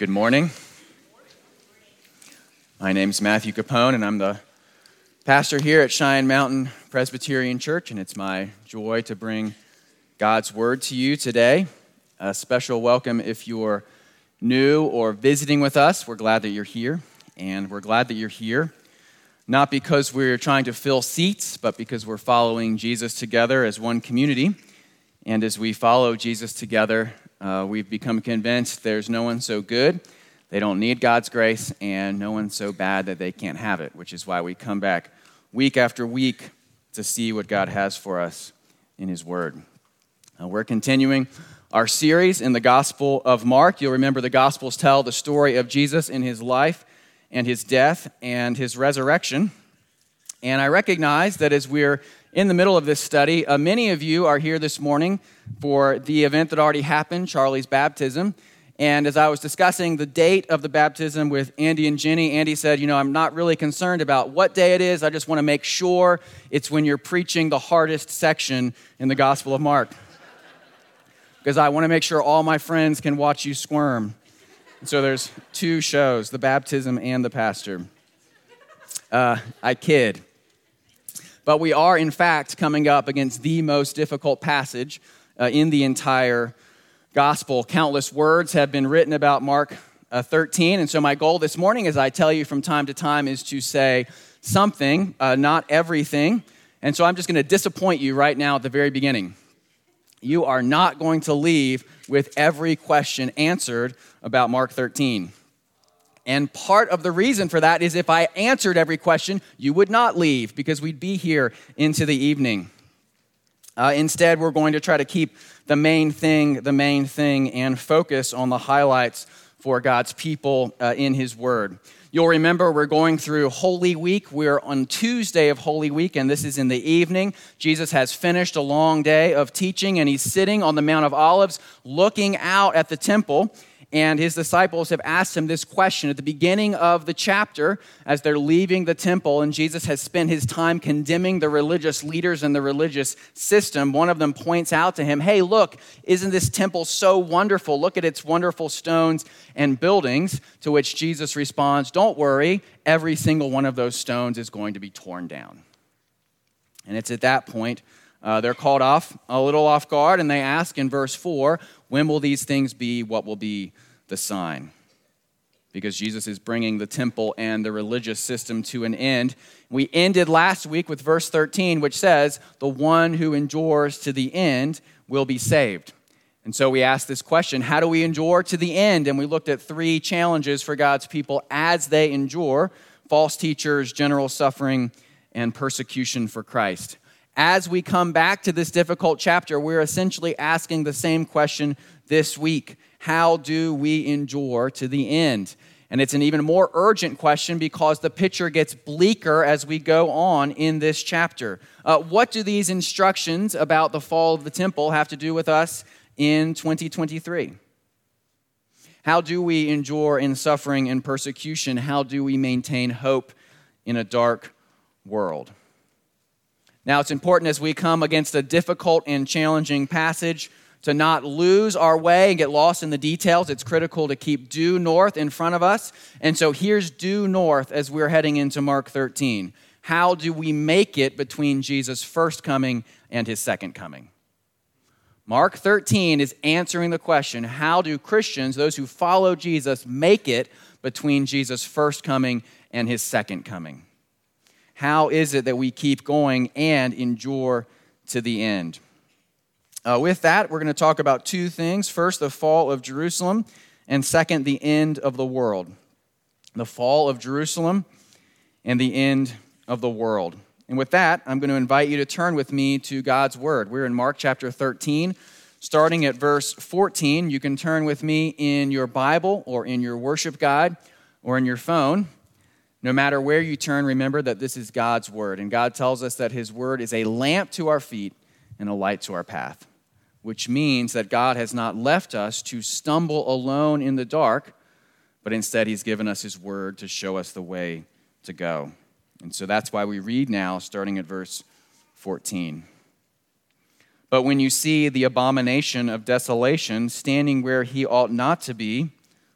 Good morning. My name is Matthew Capone, and I'm the pastor here at Cheyenne Mountain Presbyterian Church, and it's my joy to bring God's word to you today. A special welcome if you're new or visiting with us. We're glad that you're here, and we're glad that you're here not because we're trying to fill seats, but because we're following Jesus together as one community. And as we follow Jesus together, uh, we've become convinced there's no one so good, they don't need God's grace, and no one so bad that they can't have it, which is why we come back week after week to see what God has for us in His Word. We're continuing our series in the Gospel of Mark. You'll remember the Gospels tell the story of Jesus in His life and His death and His resurrection. And I recognize that as we're in the middle of this study, uh, many of you are here this morning for the event that already happened, Charlie's baptism. And as I was discussing the date of the baptism with Andy and Jenny, Andy said, You know, I'm not really concerned about what day it is. I just want to make sure it's when you're preaching the hardest section in the Gospel of Mark. because I want to make sure all my friends can watch you squirm. So there's two shows the baptism and the pastor. Uh, I kid. But we are, in fact, coming up against the most difficult passage uh, in the entire gospel. Countless words have been written about Mark uh, 13. And so, my goal this morning, as I tell you from time to time, is to say something, uh, not everything. And so, I'm just going to disappoint you right now at the very beginning. You are not going to leave with every question answered about Mark 13. And part of the reason for that is if I answered every question, you would not leave because we'd be here into the evening. Uh, instead, we're going to try to keep the main thing the main thing and focus on the highlights for God's people uh, in His Word. You'll remember we're going through Holy Week. We're on Tuesday of Holy Week, and this is in the evening. Jesus has finished a long day of teaching, and he's sitting on the Mount of Olives looking out at the temple and his disciples have asked him this question at the beginning of the chapter as they're leaving the temple, and Jesus has spent his time condemning the religious leaders and the religious system. One of them points out to him, Hey, look, isn't this temple so wonderful? Look at its wonderful stones and buildings. To which Jesus responds, Don't worry, every single one of those stones is going to be torn down. And it's at that point uh, they're called off a little off guard, and they ask in verse 4 when will these things be? What will be the sign? Because Jesus is bringing the temple and the religious system to an end. We ended last week with verse 13, which says, The one who endures to the end will be saved. And so we asked this question How do we endure to the end? And we looked at three challenges for God's people as they endure false teachers, general suffering, and persecution for Christ as we come back to this difficult chapter, we're essentially asking the same question this week How do we endure to the end? And it's an even more urgent question because the picture gets bleaker as we go on in this chapter. Uh, what do these instructions about the fall of the temple have to do with us in 2023? How do we endure in suffering and persecution? How do we maintain hope in a dark world? Now, it's important as we come against a difficult and challenging passage to not lose our way and get lost in the details. It's critical to keep due north in front of us. And so here's due north as we're heading into Mark 13. How do we make it between Jesus' first coming and his second coming? Mark 13 is answering the question how do Christians, those who follow Jesus, make it between Jesus' first coming and his second coming? How is it that we keep going and endure to the end? Uh, with that, we're going to talk about two things. First, the fall of Jerusalem, and second, the end of the world. The fall of Jerusalem and the end of the world. And with that, I'm going to invite you to turn with me to God's Word. We're in Mark chapter 13, starting at verse 14. You can turn with me in your Bible or in your worship guide or in your phone. No matter where you turn, remember that this is God's word. And God tells us that his word is a lamp to our feet and a light to our path, which means that God has not left us to stumble alone in the dark, but instead he's given us his word to show us the way to go. And so that's why we read now, starting at verse 14. But when you see the abomination of desolation standing where he ought not to be,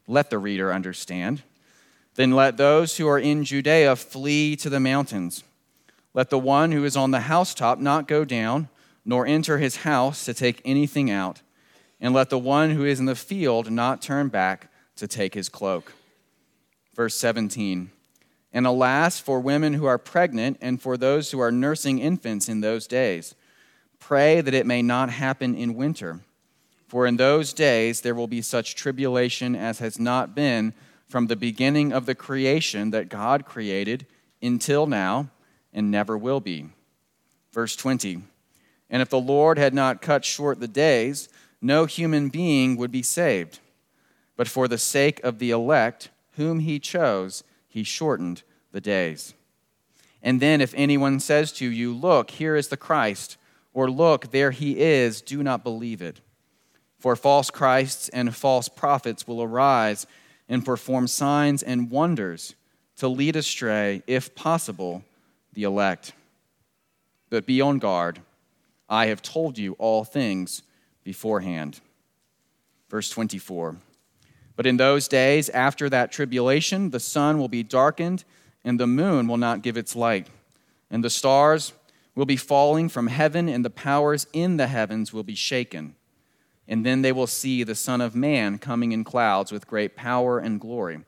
Let the reader understand. Then let those who are in Judea flee to the mountains. Let the one who is on the housetop not go down, nor enter his house to take anything out. And let the one who is in the field not turn back to take his cloak. Verse 17 And alas, for women who are pregnant and for those who are nursing infants in those days, pray that it may not happen in winter. For in those days there will be such tribulation as has not been from the beginning of the creation that God created until now and never will be. Verse 20 And if the Lord had not cut short the days, no human being would be saved. But for the sake of the elect, whom he chose, he shortened the days. And then, if anyone says to you, Look, here is the Christ, or Look, there he is, do not believe it. For false Christs and false prophets will arise and perform signs and wonders to lead astray, if possible, the elect. But be on guard. I have told you all things beforehand. Verse 24. But in those days, after that tribulation, the sun will be darkened, and the moon will not give its light, and the stars will be falling from heaven, and the powers in the heavens will be shaken. And then they will see the Son of Man coming in clouds with great power and glory.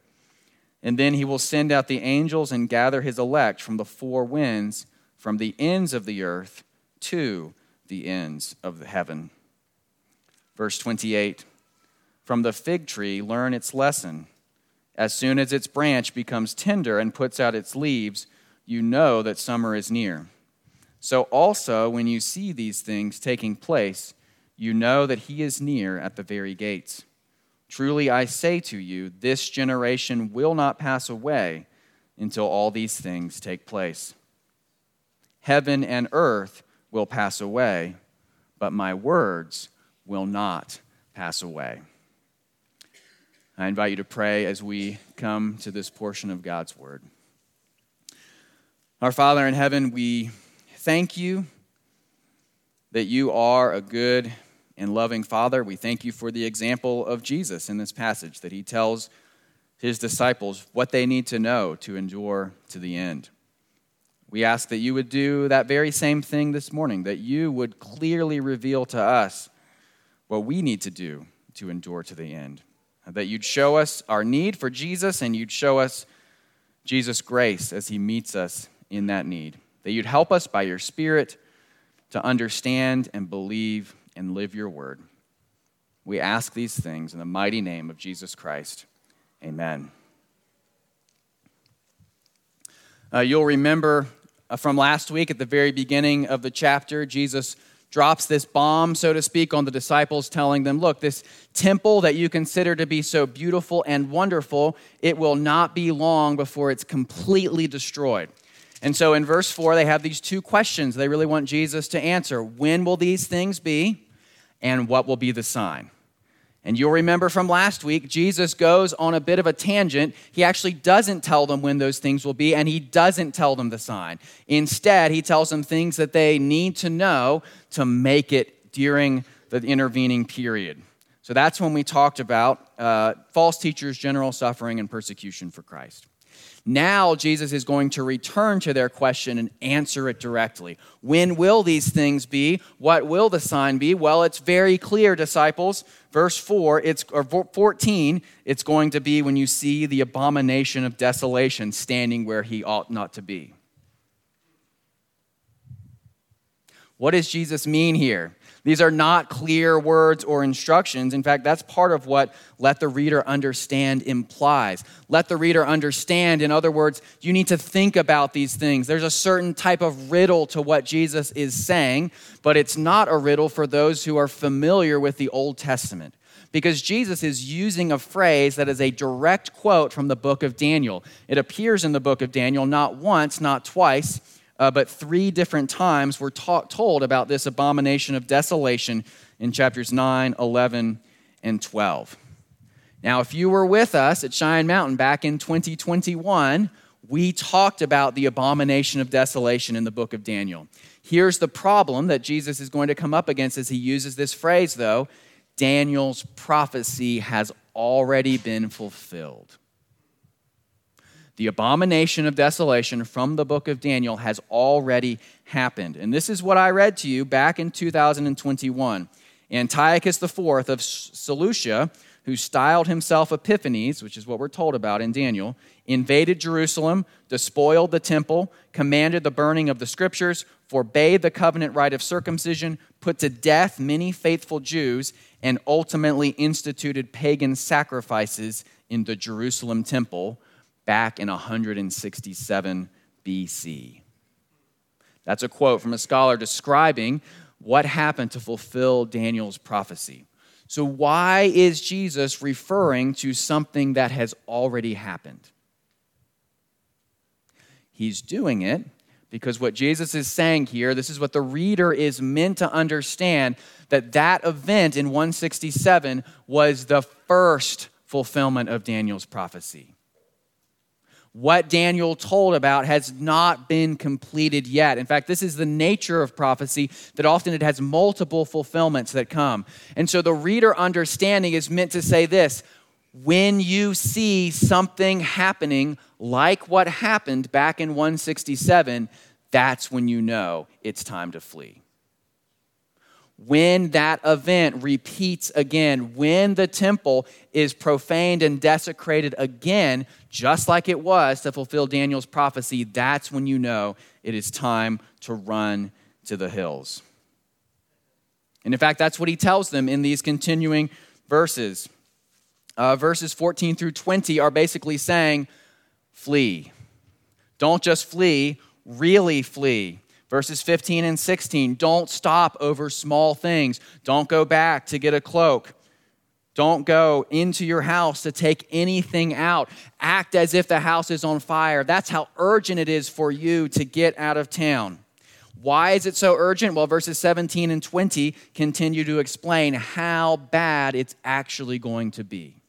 And then he will send out the angels and gather his elect from the four winds, from the ends of the earth to the ends of the heaven. Verse 28 From the fig tree, learn its lesson. As soon as its branch becomes tender and puts out its leaves, you know that summer is near. So also, when you see these things taking place, you know that he is near at the very gates. Truly I say to you, this generation will not pass away until all these things take place. Heaven and earth will pass away, but my words will not pass away. I invite you to pray as we come to this portion of God's word. Our Father in heaven, we thank you that you are a good and loving Father. We thank you for the example of Jesus in this passage that he tells his disciples what they need to know to endure to the end. We ask that you would do that very same thing this morning, that you would clearly reveal to us what we need to do to endure to the end. That you'd show us our need for Jesus and you'd show us Jesus' grace as he meets us in that need. That you'd help us by your Spirit to understand and believe and live your word. We ask these things in the mighty name of Jesus Christ. Amen. Uh, you'll remember uh, from last week at the very beginning of the chapter, Jesus drops this bomb, so to speak, on the disciples, telling them, Look, this temple that you consider to be so beautiful and wonderful, it will not be long before it's completely destroyed. And so in verse 4, they have these two questions they really want Jesus to answer When will these things be? And what will be the sign. And you'll remember from last week, Jesus goes on a bit of a tangent. He actually doesn't tell them when those things will be, and he doesn't tell them the sign. Instead, he tells them things that they need to know to make it during the intervening period. So that's when we talked about uh, false teachers, general suffering, and persecution for Christ. Now, Jesus is going to return to their question and answer it directly. When will these things be? What will the sign be? Well, it's very clear, disciples. Verse 4, it's, or 14, it's going to be when you see the abomination of desolation standing where he ought not to be. What does Jesus mean here? These are not clear words or instructions. In fact, that's part of what let the reader understand implies. Let the reader understand, in other words, you need to think about these things. There's a certain type of riddle to what Jesus is saying, but it's not a riddle for those who are familiar with the Old Testament because Jesus is using a phrase that is a direct quote from the book of Daniel. It appears in the book of Daniel not once, not twice, uh, but three different times we're told about this abomination of desolation in chapters 9, 11, and 12. Now, if you were with us at Cheyenne Mountain back in 2021, we talked about the abomination of desolation in the book of Daniel. Here's the problem that Jesus is going to come up against as he uses this phrase, though Daniel's prophecy has already been fulfilled. The abomination of desolation from the book of Daniel has already happened. And this is what I read to you back in 2021. Antiochus IV of Seleucia, who styled himself Epiphanes, which is what we're told about in Daniel, invaded Jerusalem, despoiled the temple, commanded the burning of the scriptures, forbade the covenant rite of circumcision, put to death many faithful Jews, and ultimately instituted pagan sacrifices in the Jerusalem temple back in 167 BC. That's a quote from a scholar describing what happened to fulfill Daniel's prophecy. So, why is Jesus referring to something that has already happened? He's doing it because what Jesus is saying here, this is what the reader is meant to understand that that event in 167 was the first fulfillment of Daniel's prophecy what Daniel told about has not been completed yet. In fact, this is the nature of prophecy that often it has multiple fulfillments that come. And so the reader understanding is meant to say this when you see something happening like what happened back in 167, that's when you know it's time to flee when that event repeats again, when the temple is profaned and desecrated again, just like it was to fulfill Daniel's prophecy, that's when you know it is time to run to the hills. And in fact, that's what he tells them in these continuing verses. Uh, verses 14 through 20 are basically saying, flee. Don't just flee, really flee. Verses 15 and 16 don't stop over small things. Don't go back to get a cloak. Don't go into your house to take anything out. Act as if the house is on fire. That's how urgent it is for you to get out of town. Why is it so urgent? Well, verses 17 and 20 continue to explain how bad it's actually going to be.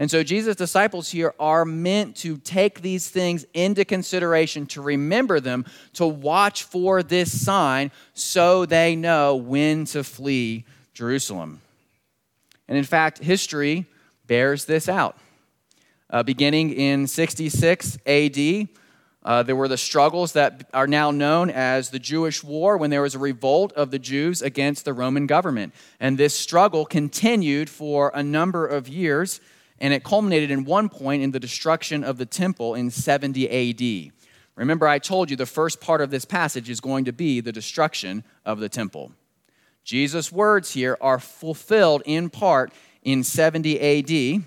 And so Jesus' disciples here are meant to take these things into consideration, to remember them, to watch for this sign so they know when to flee Jerusalem. And in fact, history bears this out. Uh, beginning in 66 AD, uh, there were the struggles that are now known as the Jewish War when there was a revolt of the Jews against the Roman government. And this struggle continued for a number of years and it culminated in one point in the destruction of the temple in 70 AD. Remember, I told you the first part of this passage is going to be the destruction of the temple. Jesus' words here are fulfilled in part in 70 AD.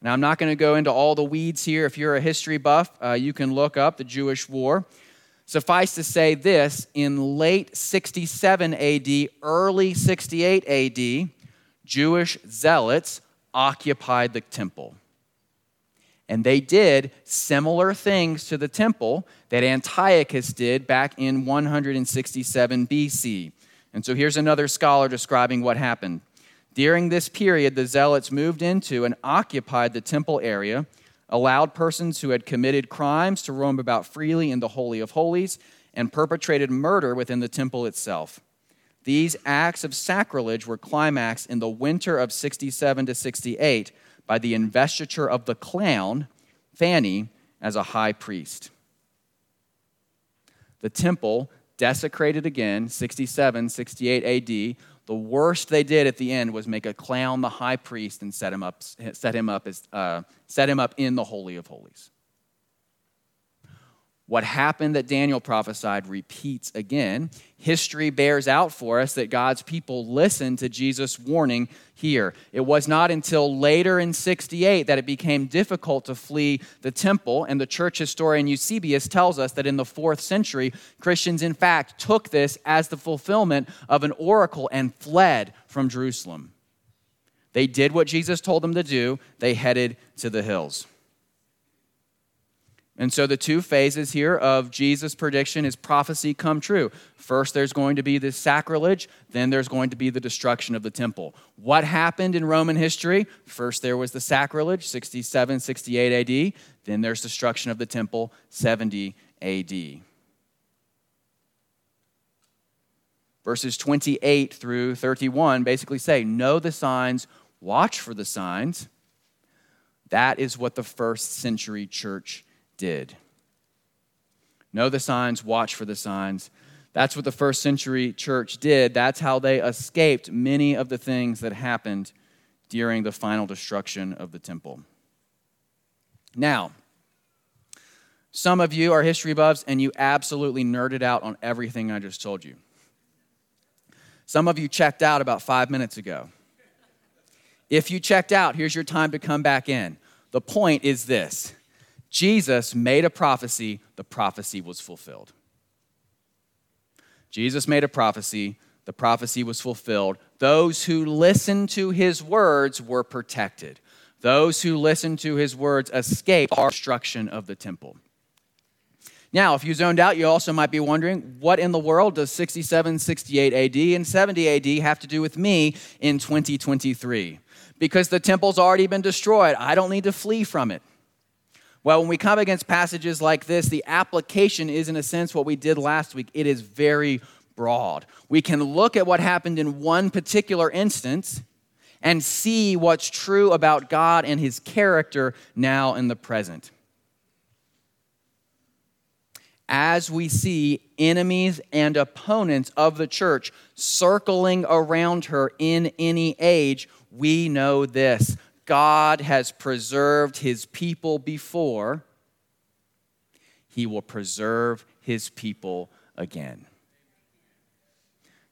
Now, I'm not going to go into all the weeds here. If you're a history buff, uh, you can look up the Jewish War. Suffice to say this in late 67 AD, early 68 AD, Jewish zealots occupied the temple. And they did similar things to the temple that Antiochus did back in 167 BC. And so here's another scholar describing what happened. During this period, the Zealots moved into and occupied the temple area, allowed persons who had committed crimes to roam about freely in the Holy of Holies, and perpetrated murder within the temple itself. These acts of sacrilege were climaxed in the winter of 67 to 68 by the investiture of the clown, Phanni, as a high priest. The temple desecrated again, 67, 68 AD. The worst they did at the end was make a clown the high priest and set him up, set him up, as, uh, set him up in the Holy of Holies. What happened that Daniel prophesied repeats again. History bears out for us that God's people listened to Jesus' warning here. It was not until later in 68 that it became difficult to flee the temple, and the church historian Eusebius tells us that in the fourth century, Christians, in fact, took this as the fulfillment of an oracle and fled from Jerusalem. They did what Jesus told them to do, they headed to the hills. And so the two phases here of Jesus' prediction is prophecy come true. First, there's going to be this sacrilege, then there's going to be the destruction of the temple. What happened in Roman history? First, there was the sacrilege, 67, 68 AD. Then there's destruction of the temple, 70 AD. Verses 28 through 31 basically say, Know the signs, watch for the signs. That is what the first century church did. Know the signs, watch for the signs. That's what the first century church did. That's how they escaped many of the things that happened during the final destruction of the temple. Now, some of you are history buffs and you absolutely nerded out on everything I just told you. Some of you checked out about five minutes ago. If you checked out, here's your time to come back in. The point is this Jesus made a prophecy, the prophecy was fulfilled. Jesus made a prophecy, the prophecy was fulfilled. Those who listened to his words were protected. Those who listened to his words escaped the destruction of the temple. Now, if you zoned out, you also might be wondering what in the world does 67, 68 AD, and 70 AD have to do with me in 2023? Because the temple's already been destroyed. I don't need to flee from it. Well, when we come against passages like this, the application is, in a sense, what we did last week. It is very broad. We can look at what happened in one particular instance and see what's true about God and his character now in the present. As we see enemies and opponents of the church circling around her in any age, we know this God has preserved his people before, he will preserve his people again.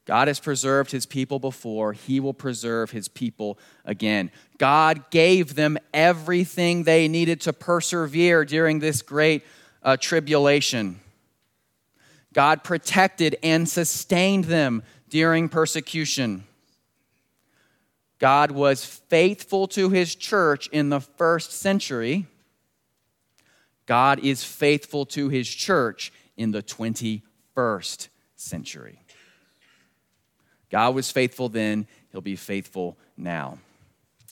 God has preserved his people before, he will preserve his people again. God gave them everything they needed to persevere during this great uh, tribulation. God protected and sustained them during persecution. God was faithful to his church in the first century. God is faithful to his church in the 21st century. God was faithful then, he'll be faithful now.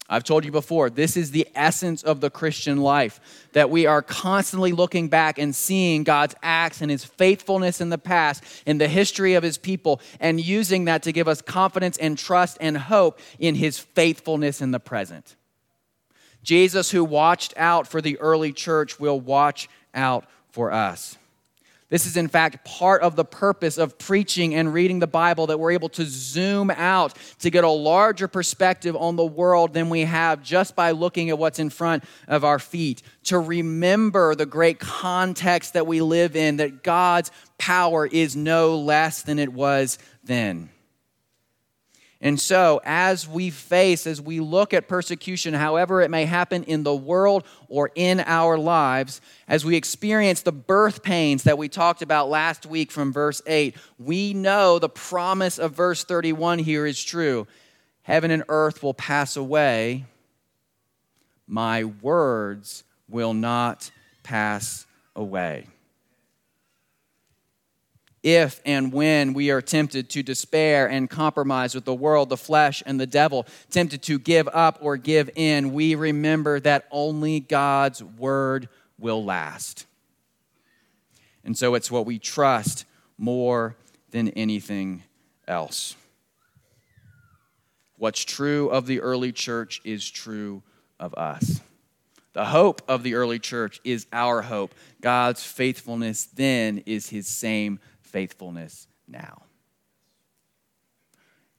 I've told you before, this is the essence of the Christian life that we are constantly looking back and seeing God's acts and his faithfulness in the past, in the history of his people, and using that to give us confidence and trust and hope in his faithfulness in the present. Jesus, who watched out for the early church, will watch out for us. This is, in fact, part of the purpose of preaching and reading the Bible that we're able to zoom out to get a larger perspective on the world than we have just by looking at what's in front of our feet. To remember the great context that we live in, that God's power is no less than it was then. And so, as we face, as we look at persecution, however it may happen in the world or in our lives, as we experience the birth pains that we talked about last week from verse 8, we know the promise of verse 31 here is true. Heaven and earth will pass away, my words will not pass away if and when we are tempted to despair and compromise with the world, the flesh, and the devil, tempted to give up or give in, we remember that only God's word will last. And so it's what we trust more than anything else. What's true of the early church is true of us. The hope of the early church is our hope. God's faithfulness then is his same faithfulness now.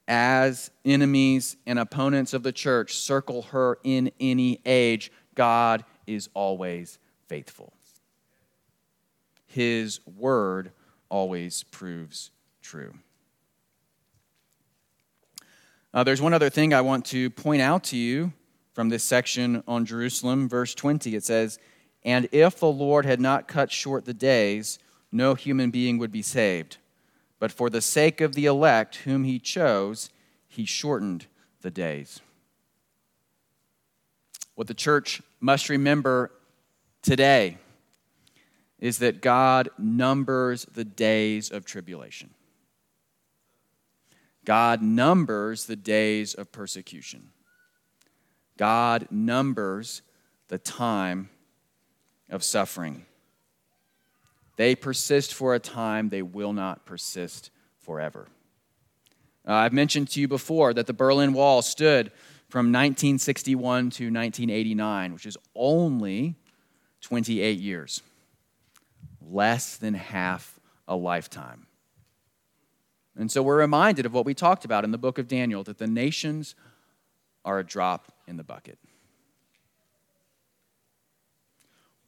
As enemies and opponents of the church circle her in any age, God is always faithful. His word always proves true. Uh, there's one other thing I want to point out to you from this section on Jerusalem, verse 20. It says, And if the Lord had not cut short the days, no human being would be saved. But for the sake of the elect whom he chose, he shortened the days. What the church must remember today is that God numbers the days of tribulation. God numbers the days of persecution. God numbers the time of suffering. They persist for a time, they will not persist forever. Uh, I've mentioned to you before that the Berlin Wall stood from 1961 to 1989, which is only 28 years, less than half a lifetime. And so we're reminded of what we talked about in the book of Daniel that the nations are a drop in the bucket.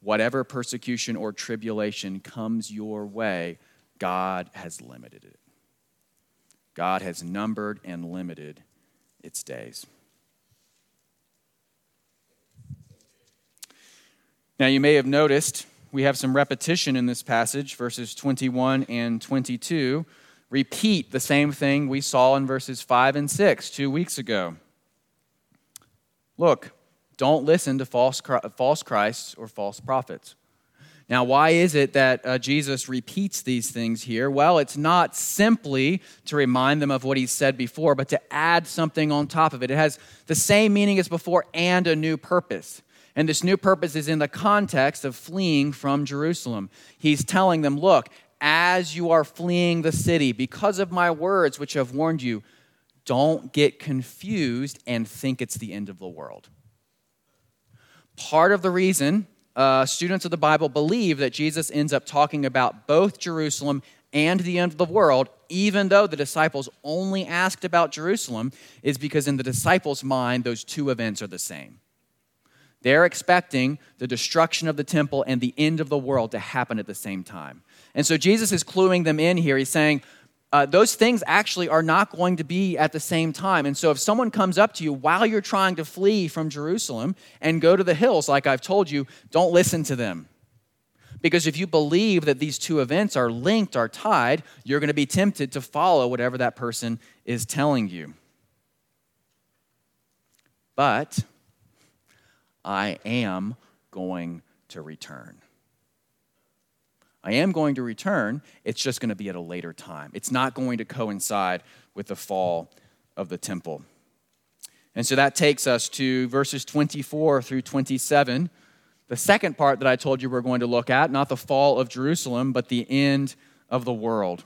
Whatever persecution or tribulation comes your way, God has limited it. God has numbered and limited its days. Now, you may have noticed we have some repetition in this passage. Verses 21 and 22 repeat the same thing we saw in verses 5 and 6 two weeks ago. Look, don't listen to false, false Christs or false prophets. Now, why is it that uh, Jesus repeats these things here? Well, it's not simply to remind them of what he said before, but to add something on top of it. It has the same meaning as before and a new purpose. And this new purpose is in the context of fleeing from Jerusalem. He's telling them, look, as you are fleeing the city, because of my words which have warned you, don't get confused and think it's the end of the world. Part of the reason uh, students of the Bible believe that Jesus ends up talking about both Jerusalem and the end of the world, even though the disciples only asked about Jerusalem, is because in the disciples' mind, those two events are the same. They're expecting the destruction of the temple and the end of the world to happen at the same time. And so Jesus is cluing them in here. He's saying, uh, those things actually are not going to be at the same time. And so, if someone comes up to you while you're trying to flee from Jerusalem and go to the hills, like I've told you, don't listen to them. Because if you believe that these two events are linked, are tied, you're going to be tempted to follow whatever that person is telling you. But I am going to return. I am going to return. It's just going to be at a later time. It's not going to coincide with the fall of the temple. And so that takes us to verses 24 through 27. The second part that I told you we're going to look at, not the fall of Jerusalem, but the end of the world.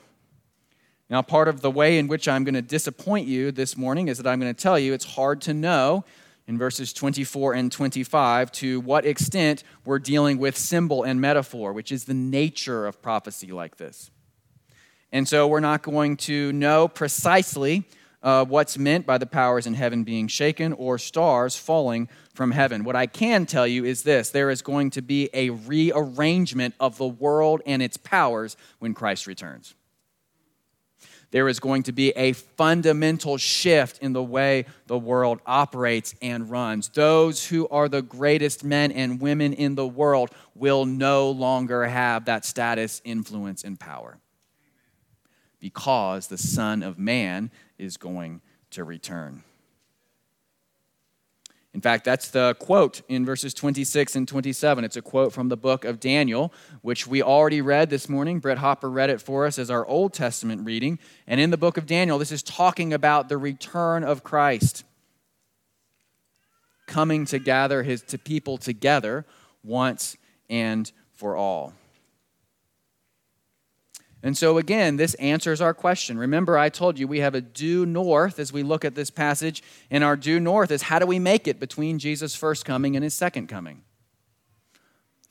Now, part of the way in which I'm going to disappoint you this morning is that I'm going to tell you it's hard to know in verses 24 and 25 to what extent we're dealing with symbol and metaphor, which is the nature of prophecy like this. And so we're not going to know precisely uh, what's meant by the powers in heaven being shaken or stars falling from heaven. What I can tell you is this there is going to be a rearrangement of the world and its powers when Christ returns there is going to be a fundamental shift in the way the world operates and runs. Those who are the greatest men and women in the world will no longer have that status, influence, and power because the Son of Man is going to return. In fact, that's the quote in verses 26 and 27. It's a quote from the book of Daniel, which we already read this morning. Brett Hopper read it for us as our Old Testament reading. And in the book of Daniel, this is talking about the return of Christ coming to gather his people together once and for all. And so, again, this answers our question. Remember, I told you we have a due north as we look at this passage, and our due north is how do we make it between Jesus' first coming and his second coming?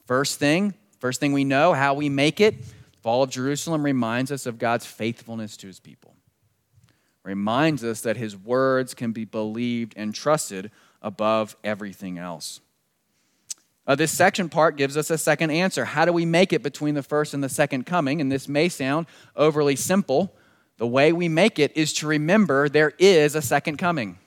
First thing, first thing we know, how we make it, fall of Jerusalem reminds us of God's faithfulness to his people. Reminds us that his words can be believed and trusted above everything else. Uh, this section part gives us a second answer. How do we make it between the first and the second coming? And this may sound overly simple. The way we make it is to remember there is a second coming.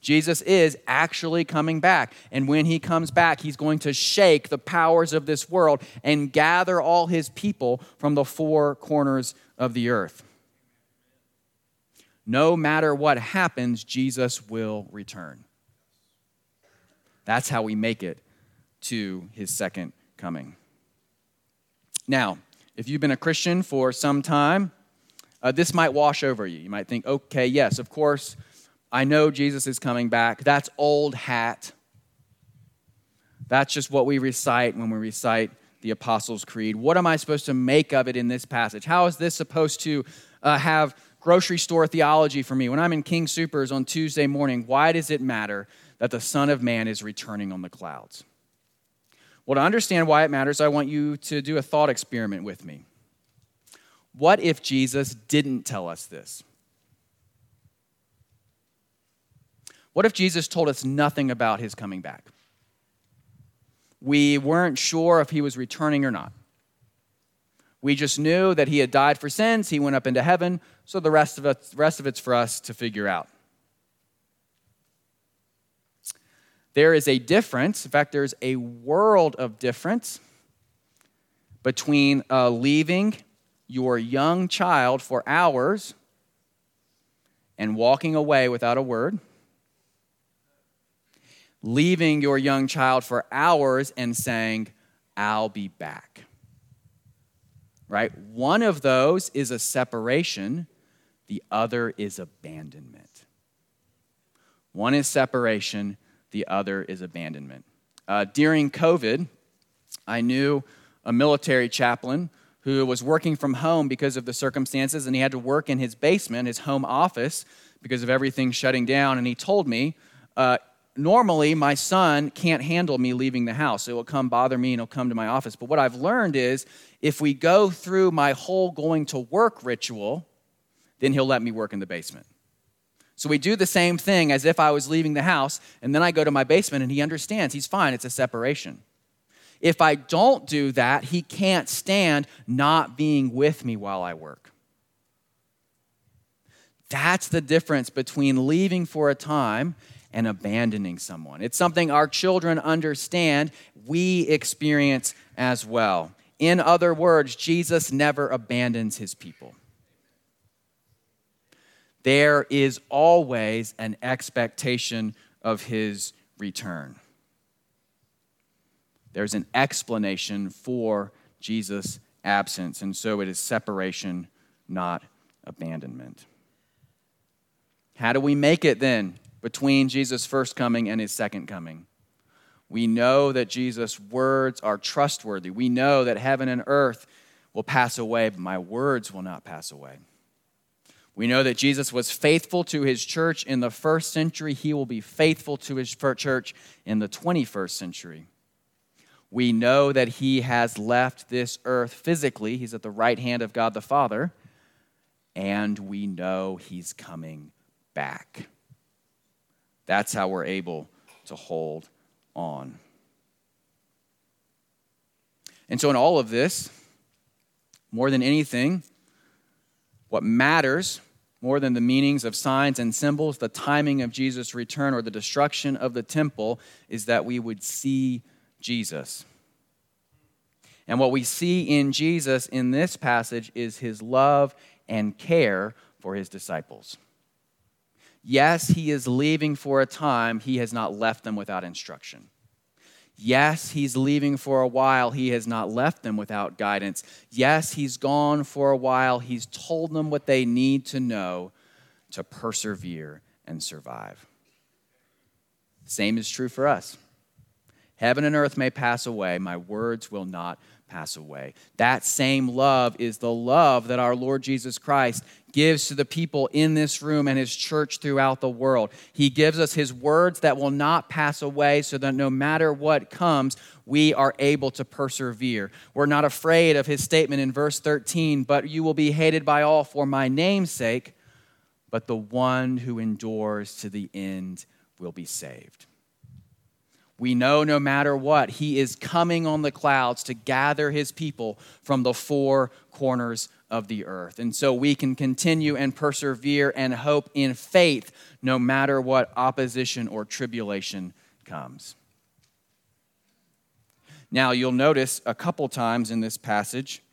Jesus is actually coming back. And when he comes back, he's going to shake the powers of this world and gather all his people from the four corners of the earth. No matter what happens, Jesus will return. That's how we make it to his second coming. Now, if you've been a Christian for some time, uh, this might wash over you. You might think, okay, yes, of course, I know Jesus is coming back. That's old hat. That's just what we recite when we recite the Apostles' Creed. What am I supposed to make of it in this passage? How is this supposed to uh, have grocery store theology for me. When I'm in King Soopers on Tuesday morning, why does it matter that the Son of Man is returning on the clouds? Well, to understand why it matters, I want you to do a thought experiment with me. What if Jesus didn't tell us this? What if Jesus told us nothing about his coming back? We weren't sure if he was returning or not. We just knew that he had died for sins, he went up into heaven, so the rest of, rest of it's for us to figure out. There is a difference, in fact, there's a world of difference between uh, leaving your young child for hours and walking away without a word, leaving your young child for hours and saying, I'll be back right? One of those is a separation, the other is abandonment. One is separation, the other is abandonment. Uh, during COVID, I knew a military chaplain who was working from home because of the circumstances, and he had to work in his basement, his home office, because of everything shutting down. And he told me, uh, normally my son can't handle me leaving the house. It will come bother me and he'll come to my office. But what I've learned is if we go through my whole going to work ritual, then he'll let me work in the basement. So we do the same thing as if I was leaving the house, and then I go to my basement and he understands. He's fine, it's a separation. If I don't do that, he can't stand not being with me while I work. That's the difference between leaving for a time and abandoning someone. It's something our children understand, we experience as well. In other words, Jesus never abandons his people. There is always an expectation of his return. There's an explanation for Jesus' absence, and so it is separation, not abandonment. How do we make it then between Jesus' first coming and his second coming. We know that Jesus' words are trustworthy. We know that heaven and earth will pass away, but my words will not pass away. We know that Jesus was faithful to his church in the first century. He will be faithful to his church in the 21st century. We know that he has left this earth physically. He's at the right hand of God the Father. And we know he's coming back. That's how we're able to hold on. And so, in all of this, more than anything, what matters more than the meanings of signs and symbols, the timing of Jesus' return, or the destruction of the temple, is that we would see Jesus. And what we see in Jesus in this passage is his love and care for his disciples. Yes, he is leaving for a time, he has not left them without instruction. Yes, he's leaving for a while, he has not left them without guidance. Yes, he's gone for a while, he's told them what they need to know to persevere and survive. Same is true for us. Heaven and earth may pass away, my words will not pass away. That same love is the love that our Lord Jesus Christ gives to the people in this room and his church throughout the world. He gives us his words that will not pass away so that no matter what comes, we are able to persevere. We're not afraid of his statement in verse 13, but you will be hated by all for my name's sake, but the one who endures to the end will be saved. We know no matter what, he is coming on the clouds to gather his people from the four corners of the earth. And so we can continue and persevere and hope in faith no matter what opposition or tribulation comes. Now, you'll notice a couple times in this passage,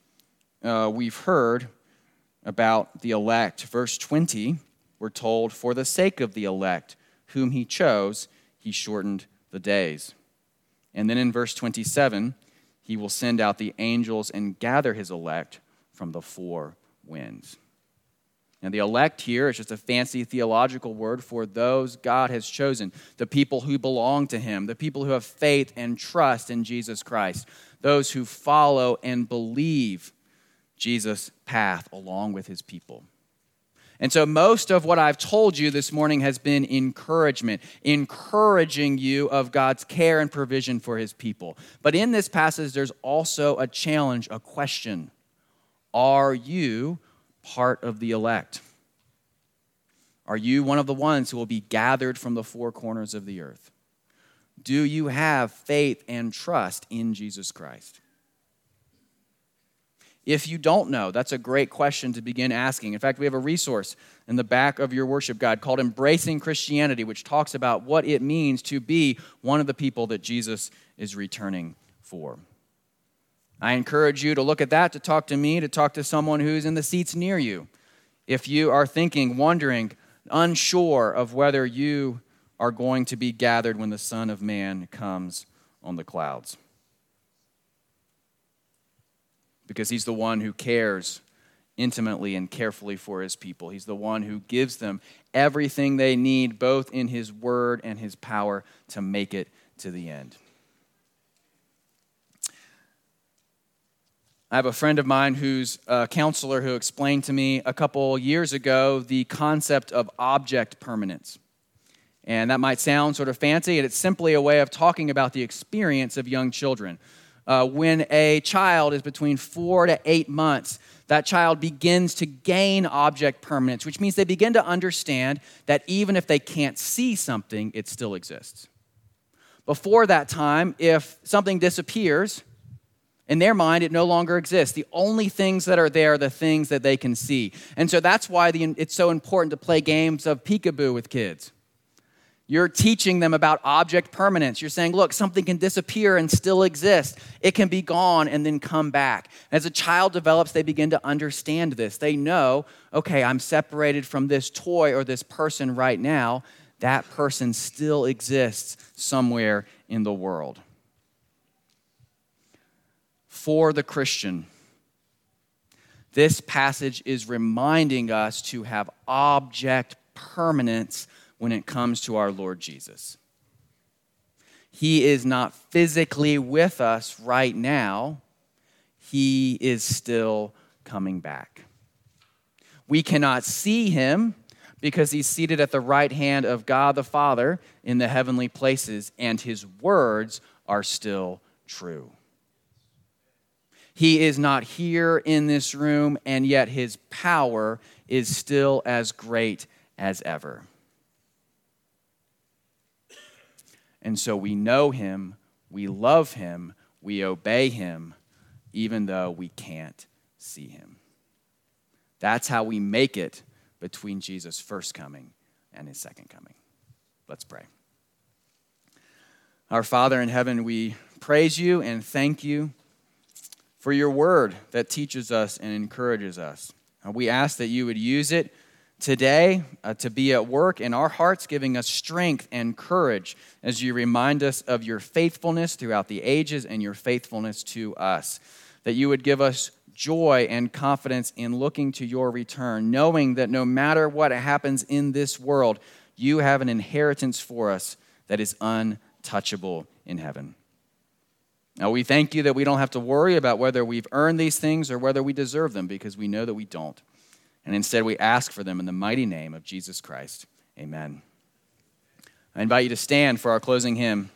uh, we've heard about the elect. Verse 20, we're told, For the sake of the elect, whom he chose, he shortened the days. And then in verse 27, he will send out the angels and gather his elect from the four winds. Now, the elect here is just a fancy theological word for those God has chosen, the people who belong to Him, the people who have faith and trust in Jesus Christ, those who follow and believe Jesus' path along with His people. And so, most of what I've told you this morning has been encouragement, encouraging you of God's care and provision for his people. But in this passage, there's also a challenge, a question Are you part of the elect? Are you one of the ones who will be gathered from the four corners of the earth? Do you have faith and trust in Jesus Christ? If you don't know, that's a great question to begin asking. In fact, we have a resource in the back of your worship guide called Embracing Christianity, which talks about what it means to be one of the people that Jesus is returning for. I encourage you to look at that, to talk to me, to talk to someone who's in the seats near you. If you are thinking, wondering, unsure of whether you are going to be gathered when the Son of Man comes on the clouds because he's the one who cares intimately and carefully for his people. He's the one who gives them everything they need, both in his word and his power, to make it to the end. I have a friend of mine who's a counselor who explained to me a couple years ago the concept of object permanence. And that might sound sort of fancy, and it's simply a way of talking about the experience of young children uh, when a child is between four to eight months, that child begins to gain object permanence, which means they begin to understand that even if they can't see something, it still exists. Before that time, if something disappears, in their mind, it no longer exists. The only things that are there are the things that they can see. And so that's why the, it's so important to play games of peekaboo with kids you're teaching them about object permanence. You're saying, look, something can disappear and still exist. It can be gone and then come back. As a child develops, they begin to understand this. They know, okay, I'm separated from this toy or this person right now. That person still exists somewhere in the world. For the Christian, this passage is reminding us to have object permanence when it comes to our Lord Jesus. He is not physically with us right now, He is still coming back. We cannot see Him because He's seated at the right hand of God the Father in the heavenly places, and His words are still true. He is not here in this room, and yet his power is still as great as ever. And so we know him, we love him, we obey him, even though we can't see him. That's how we make it between Jesus' first coming and his second coming. Let's pray. Our Father in heaven, we praise you and thank you for your word that teaches us and encourages us. We ask that you would use it today uh, to be at work in our hearts, giving us strength and courage as you remind us of your faithfulness throughout the ages and your faithfulness to us. That you would give us joy and confidence in looking to your return, knowing that no matter what happens in this world, you have an inheritance for us that is untouchable in heaven. Now, we thank you that we don't have to worry about whether we've earned these things or whether we deserve them because we know that we don't. And instead, we ask for them in the mighty name of Jesus Christ. Amen. I invite you to stand for our closing hymn.